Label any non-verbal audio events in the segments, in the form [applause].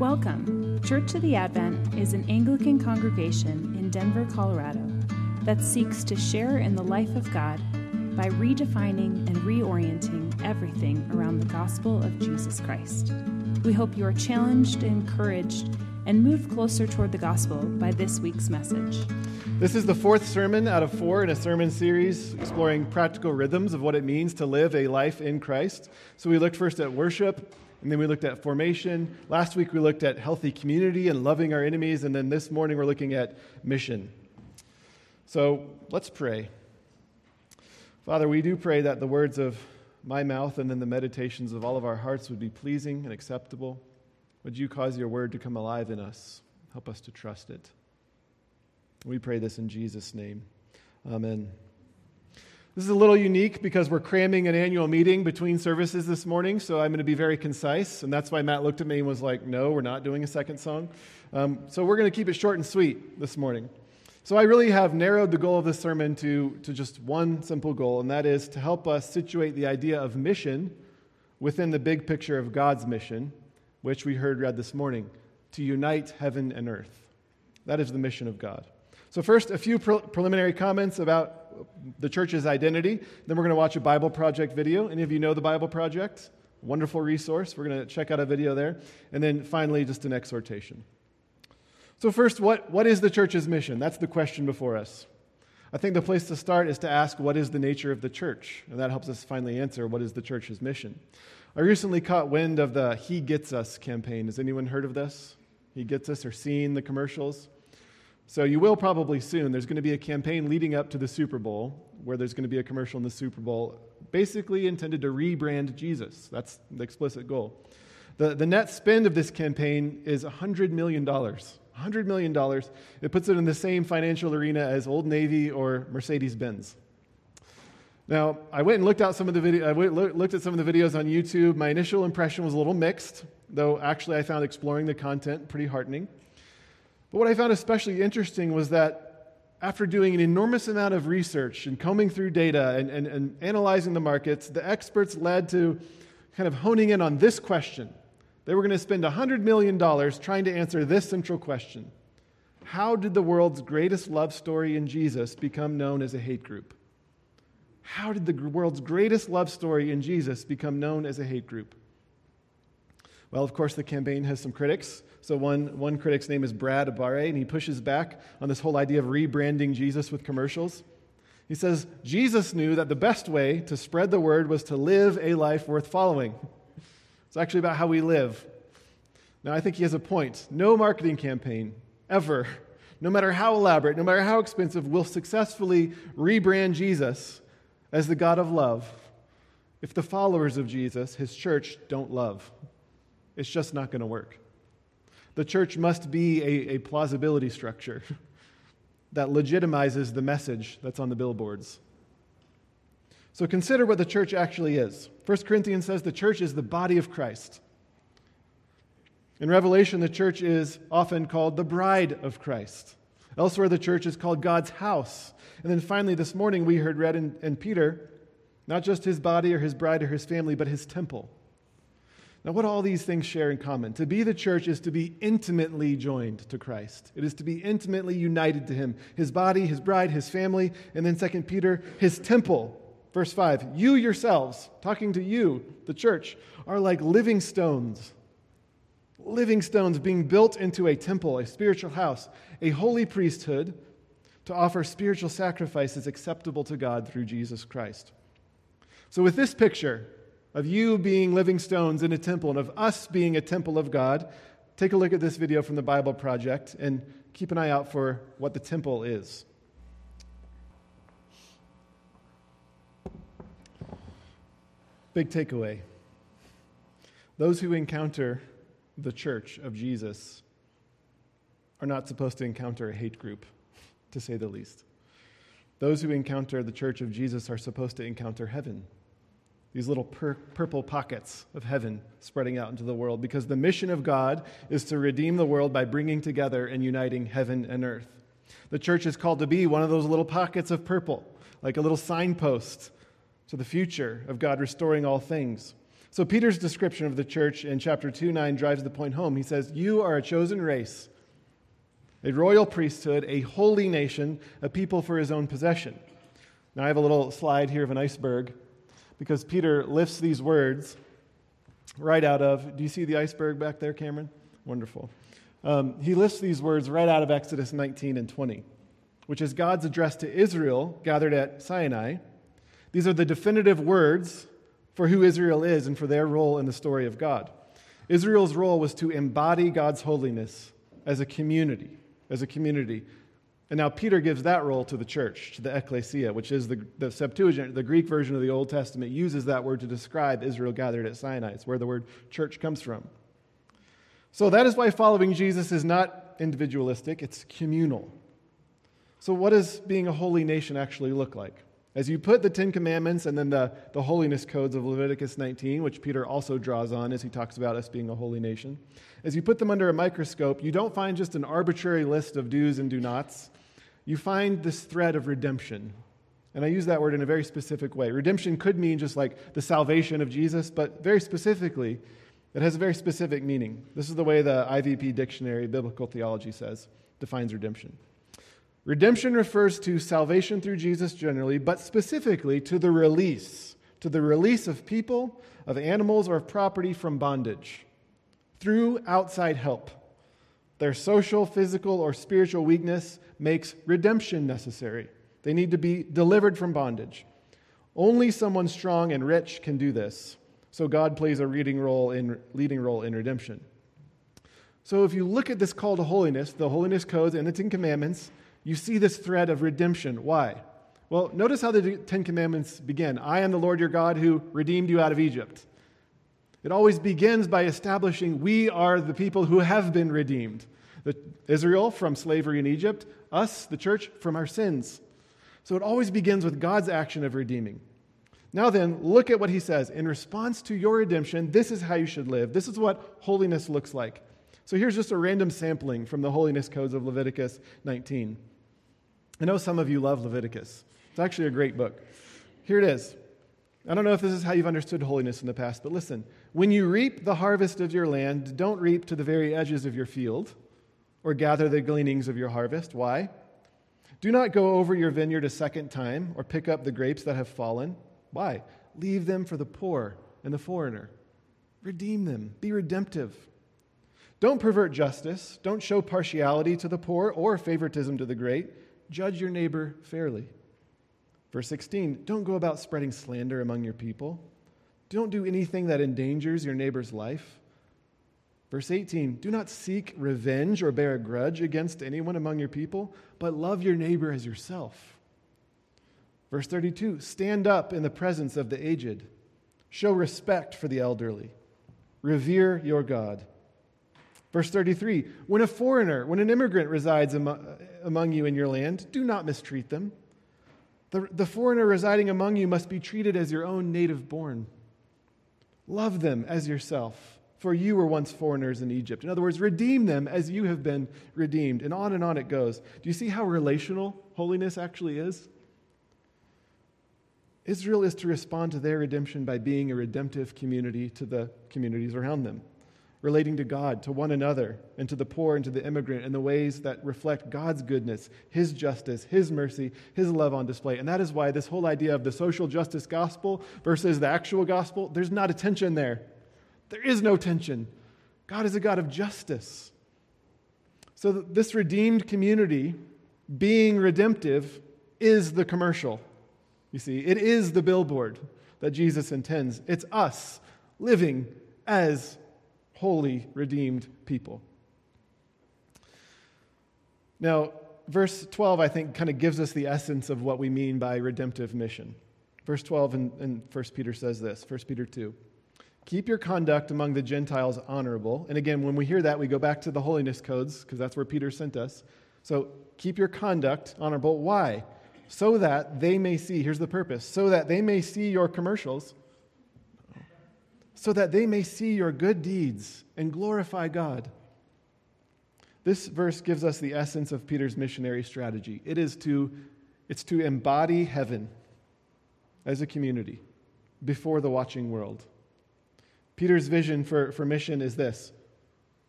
Welcome. Church of the Advent is an Anglican congregation in Denver, Colorado that seeks to share in the life of God by redefining and reorienting everything around the gospel of Jesus Christ. We hope you are challenged, encouraged, and moved closer toward the gospel by this week's message. This is the fourth sermon out of four in a sermon series exploring practical rhythms of what it means to live a life in Christ. So we looked first at worship, and then we looked at formation. Last week we looked at healthy community and loving our enemies, and then this morning we're looking at mission. So let's pray. Father, we do pray that the words of my mouth and then the meditations of all of our hearts would be pleasing and acceptable. Would you cause your word to come alive in us? Help us to trust it. We pray this in Jesus' name. Amen. This is a little unique because we're cramming an annual meeting between services this morning, so I'm going to be very concise, and that's why Matt looked at me and was like, No, we're not doing a second song. Um, so we're going to keep it short and sweet this morning. So I really have narrowed the goal of this sermon to, to just one simple goal, and that is to help us situate the idea of mission within the big picture of God's mission, which we heard read this morning to unite heaven and earth. That is the mission of God. So, first, a few pre- preliminary comments about the church's identity. Then we're going to watch a Bible Project video. Any of you know the Bible Project? Wonderful resource. We're going to check out a video there. And then finally, just an exhortation. So, first, what, what is the church's mission? That's the question before us. I think the place to start is to ask what is the nature of the church? And that helps us finally answer what is the church's mission. I recently caught wind of the He Gets Us campaign. Has anyone heard of this? He Gets Us or seen the commercials? So you will probably soon. There's going to be a campaign leading up to the Super Bowl where there's going to be a commercial in the Super Bowl basically intended to rebrand Jesus. That's the explicit goal. The, the net spend of this campaign is $100 million. $100 million. It puts it in the same financial arena as Old Navy or Mercedes Benz. Now, I went and looked out some of the video, I looked at some of the videos on YouTube. My initial impression was a little mixed, though actually I found exploring the content pretty heartening. But what I found especially interesting was that after doing an enormous amount of research and combing through data and, and, and analyzing the markets, the experts led to kind of honing in on this question. They were going to spend $100 million trying to answer this central question How did the world's greatest love story in Jesus become known as a hate group? How did the world's greatest love story in Jesus become known as a hate group? Well, of course, the campaign has some critics. So, one, one critic's name is Brad Abare, and he pushes back on this whole idea of rebranding Jesus with commercials. He says, Jesus knew that the best way to spread the word was to live a life worth following. It's actually about how we live. Now, I think he has a point. No marketing campaign, ever, no matter how elaborate, no matter how expensive, will successfully rebrand Jesus as the God of love if the followers of Jesus, his church, don't love. It's just not going to work. The church must be a, a plausibility structure [laughs] that legitimizes the message that's on the billboards. So consider what the church actually is. 1 Corinthians says the church is the body of Christ. In Revelation, the church is often called the bride of Christ. Elsewhere, the church is called God's house. And then finally, this morning, we heard read in, in Peter, not just his body or his bride or his family, but his temple. Now, what all these things share in common? To be the church is to be intimately joined to Christ. It is to be intimately united to him, his body, his bride, his family, and then 2 Peter, his temple. Verse 5 You yourselves, talking to you, the church, are like living stones. Living stones being built into a temple, a spiritual house, a holy priesthood to offer spiritual sacrifices acceptable to God through Jesus Christ. So, with this picture, of you being living stones in a temple and of us being a temple of God, take a look at this video from the Bible Project and keep an eye out for what the temple is. Big takeaway those who encounter the church of Jesus are not supposed to encounter a hate group, to say the least. Those who encounter the church of Jesus are supposed to encounter heaven these little pur- purple pockets of heaven spreading out into the world because the mission of God is to redeem the world by bringing together and uniting heaven and earth. The church is called to be one of those little pockets of purple, like a little signpost to the future of God restoring all things. So, Peter's description of the church in chapter 2 9 drives the point home. He says, You are a chosen race, a royal priesthood, a holy nation, a people for his own possession. Now, I have a little slide here of an iceberg because Peter lifts these words right out of. Do you see the iceberg back there, Cameron? Wonderful. Um, he lifts these words right out of Exodus 19 and 20, which is God's address to Israel gathered at Sinai. These are the definitive words for who Israel is and for their role in the story of God. Israel's role was to embody God's holiness as a community, as a community. And now Peter gives that role to the church, to the ecclesia, which is the, the Septuagint, the Greek version of the Old Testament, uses that word to describe Israel gathered at Sinai. It's where the word church comes from. So that is why following Jesus is not individualistic, it's communal. So, what does being a holy nation actually look like? As you put the Ten Commandments and then the, the holiness codes of Leviticus 19, which Peter also draws on as he talks about us being a holy nation, as you put them under a microscope, you don't find just an arbitrary list of do's and do nots. You find this thread of redemption. And I use that word in a very specific way. Redemption could mean just like the salvation of Jesus, but very specifically, it has a very specific meaning. This is the way the IVP dictionary, biblical theology says, defines redemption. Redemption refers to salvation through Jesus generally, but specifically to the release, to the release of people, of animals, or of property from bondage through outside help. Their social, physical, or spiritual weakness makes redemption necessary. They need to be delivered from bondage. Only someone strong and rich can do this. So God plays a leading role in, leading role in redemption. So if you look at this call to holiness, the holiness codes and the Ten Commandments, you see this thread of redemption. Why? Well, notice how the Ten Commandments begin I am the Lord your God who redeemed you out of Egypt. It always begins by establishing we are the people who have been redeemed. The, Israel from slavery in Egypt, us, the church, from our sins. So it always begins with God's action of redeeming. Now then, look at what he says. In response to your redemption, this is how you should live. This is what holiness looks like. So here's just a random sampling from the holiness codes of Leviticus 19. I know some of you love Leviticus, it's actually a great book. Here it is. I don't know if this is how you've understood holiness in the past, but listen. When you reap the harvest of your land, don't reap to the very edges of your field or gather the gleanings of your harvest. Why? Do not go over your vineyard a second time or pick up the grapes that have fallen. Why? Leave them for the poor and the foreigner. Redeem them. Be redemptive. Don't pervert justice. Don't show partiality to the poor or favoritism to the great. Judge your neighbor fairly. Verse 16 Don't go about spreading slander among your people. Don't do anything that endangers your neighbor's life. Verse 18 Do not seek revenge or bear a grudge against anyone among your people, but love your neighbor as yourself. Verse 32 Stand up in the presence of the aged, show respect for the elderly, revere your God. Verse 33 When a foreigner, when an immigrant resides among you in your land, do not mistreat them. The, the foreigner residing among you must be treated as your own native born. Love them as yourself, for you were once foreigners in Egypt. In other words, redeem them as you have been redeemed. And on and on it goes. Do you see how relational holiness actually is? Israel is to respond to their redemption by being a redemptive community to the communities around them, relating to God, to one another, and to the poor and to the immigrant in the ways that reflect God's goodness, His justice, His mercy, His love on display. And that is why this whole idea of the social justice gospel versus the actual gospel, there's not a tension there. There is no tension. God is a God of justice. So, this redeemed community being redemptive is the commercial. You see, it is the billboard that Jesus intends. It's us living as holy, redeemed people. Now, verse 12, I think, kind of gives us the essence of what we mean by redemptive mission. Verse 12 in, in 1 Peter says this 1 Peter 2. Keep your conduct among the Gentiles honorable. And again, when we hear that, we go back to the holiness codes, because that's where Peter sent us. So keep your conduct honorable. Why? so that they may see, here's the purpose, so that they may see your commercials, so that they may see your good deeds and glorify God. This verse gives us the essence of Peter's missionary strategy. It is to, it's to embody heaven as a community before the watching world. Peter's vision for, for mission is this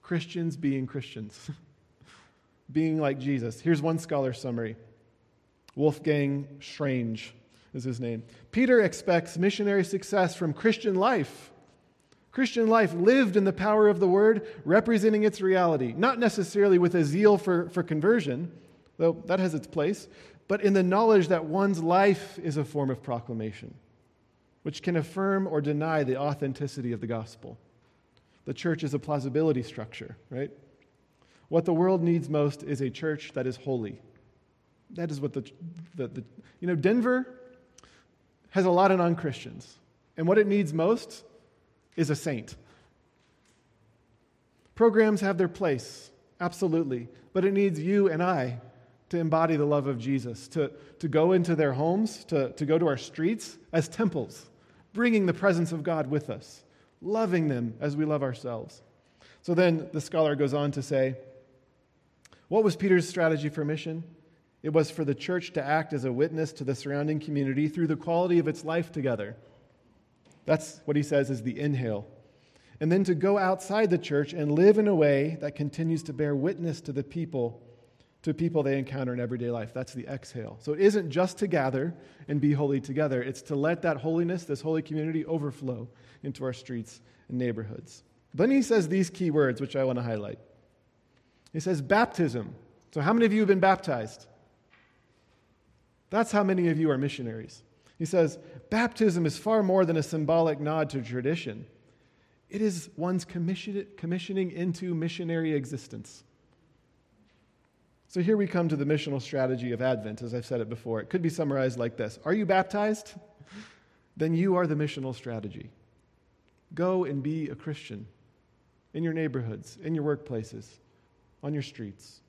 Christians being Christians, [laughs] being like Jesus. Here's one scholar summary Wolfgang Strange is his name. Peter expects missionary success from Christian life. Christian life lived in the power of the word, representing its reality, not necessarily with a zeal for, for conversion, though that has its place, but in the knowledge that one's life is a form of proclamation, which can affirm or deny the authenticity of the gospel. The church is a plausibility structure, right? What the world needs most is a church that is holy. That is what the, the, the you know, Denver has a lot of non Christians. And what it needs most is a saint. Programs have their place, absolutely. But it needs you and I to embody the love of Jesus, to, to go into their homes, to, to go to our streets as temples, bringing the presence of God with us, loving them as we love ourselves. So then the scholar goes on to say, What was Peter's strategy for mission? It was for the church to act as a witness to the surrounding community through the quality of its life together. That's what he says is the inhale. And then to go outside the church and live in a way that continues to bear witness to the people, to people they encounter in everyday life. That's the exhale. So it isn't just to gather and be holy together, it's to let that holiness, this holy community, overflow into our streets and neighborhoods. Then he says these key words, which I want to highlight. He says, baptism. So, how many of you have been baptized? That's how many of you are missionaries. He says, Baptism is far more than a symbolic nod to tradition, it is one's commissioning into missionary existence. So here we come to the missional strategy of Advent, as I've said it before. It could be summarized like this Are you baptized? Then you are the missional strategy. Go and be a Christian in your neighborhoods, in your workplaces, on your streets.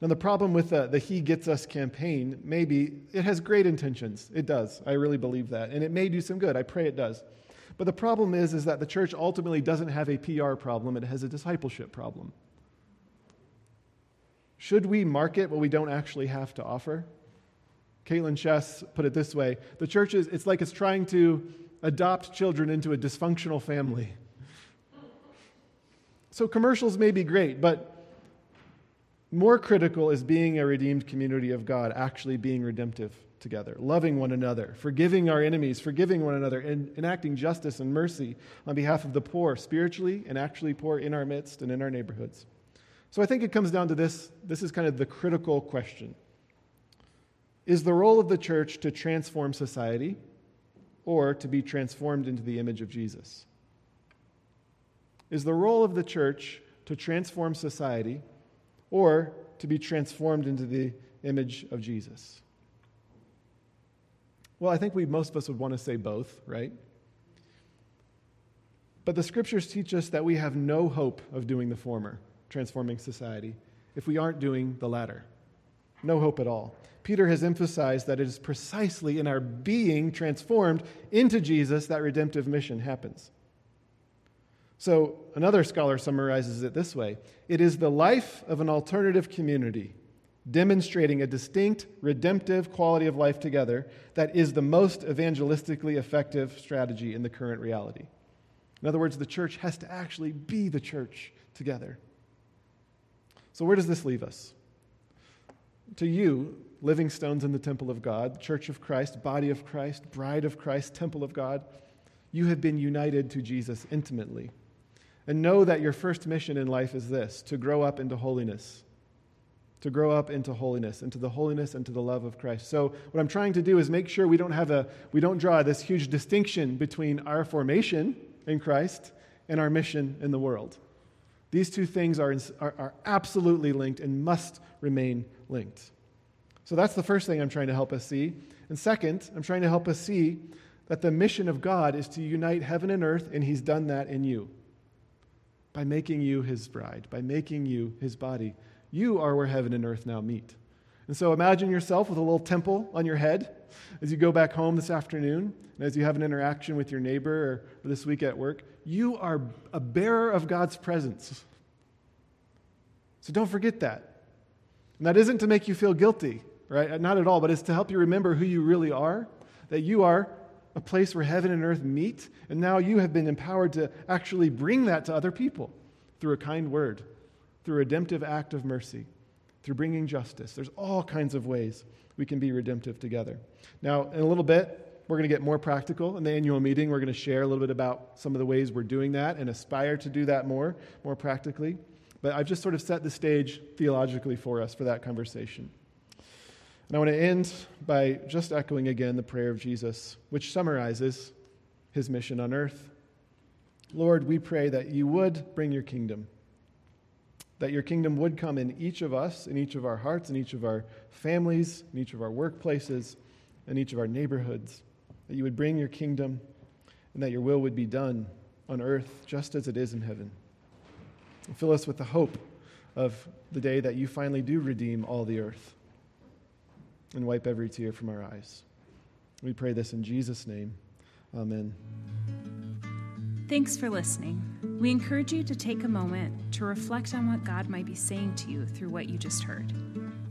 Now, the problem with the, the He Gets Us campaign, maybe it has great intentions. It does. I really believe that. And it may do some good. I pray it does. But the problem is, is that the church ultimately doesn't have a PR problem, it has a discipleship problem. Should we market what we don't actually have to offer? Caitlin Chess put it this way the church is, it's like it's trying to adopt children into a dysfunctional family. So commercials may be great, but more critical is being a redeemed community of God, actually being redemptive together, loving one another, forgiving our enemies, forgiving one another, and enacting justice and mercy on behalf of the poor, spiritually and actually poor in our midst and in our neighborhoods. So I think it comes down to this this is kind of the critical question. Is the role of the church to transform society or to be transformed into the image of Jesus? Is the role of the church to transform society or to be transformed into the image of Jesus? Well, I think we most of us would want to say both, right? But the scriptures teach us that we have no hope of doing the former, transforming society, if we aren't doing the latter. No hope at all. Peter has emphasized that it is precisely in our being transformed into Jesus that redemptive mission happens. So, another scholar summarizes it this way it is the life of an alternative community, demonstrating a distinct, redemptive quality of life together that is the most evangelistically effective strategy in the current reality. In other words, the church has to actually be the church together. So, where does this leave us? To you, living stones in the temple of God, church of Christ, body of Christ, bride of Christ, temple of God, you have been united to Jesus intimately. And know that your first mission in life is this to grow up into holiness. To grow up into holiness, into the holiness and to the love of Christ. So, what I'm trying to do is make sure we don't have a, we don't draw this huge distinction between our formation in Christ and our mission in the world. These two things are, are, are absolutely linked and must remain linked. So, that's the first thing I'm trying to help us see. And second, I'm trying to help us see that the mission of God is to unite heaven and earth, and He's done that in you by making you his bride, by making you his body. You are where heaven and earth now meet. And so imagine yourself with a little temple on your head as you go back home this afternoon and as you have an interaction with your neighbor or, this week at work. You are a bearer of God's presence. So don't forget that. And that isn't to make you feel guilty, right? Not at all, but it's to help you remember who you really are, that you are a place where heaven and earth meet, and now you have been empowered to actually bring that to other people through a kind word, through a redemptive act of mercy, through bringing justice. There's all kinds of ways we can be redemptive together. Now, in a little bit, we're going to get more practical in the annual meeting. We're going to share a little bit about some of the ways we're doing that and aspire to do that more, more practically. But I've just sort of set the stage theologically for us for that conversation. And I want to end by just echoing again the prayer of Jesus, which summarizes his mission on earth. Lord, we pray that you would bring your kingdom, that your kingdom would come in each of us, in each of our hearts, in each of our families, in each of our workplaces, in each of our neighborhoods that you would bring your kingdom and that your will would be done on earth just as it is in heaven. And fill us with the hope of the day that you finally do redeem all the earth and wipe every tear from our eyes. We pray this in Jesus' name. Amen. Thanks for listening. We encourage you to take a moment to reflect on what God might be saying to you through what you just heard.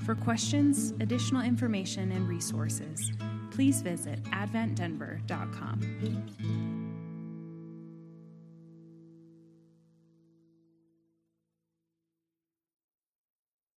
For questions, additional information, and resources, please visit adventdenver.com.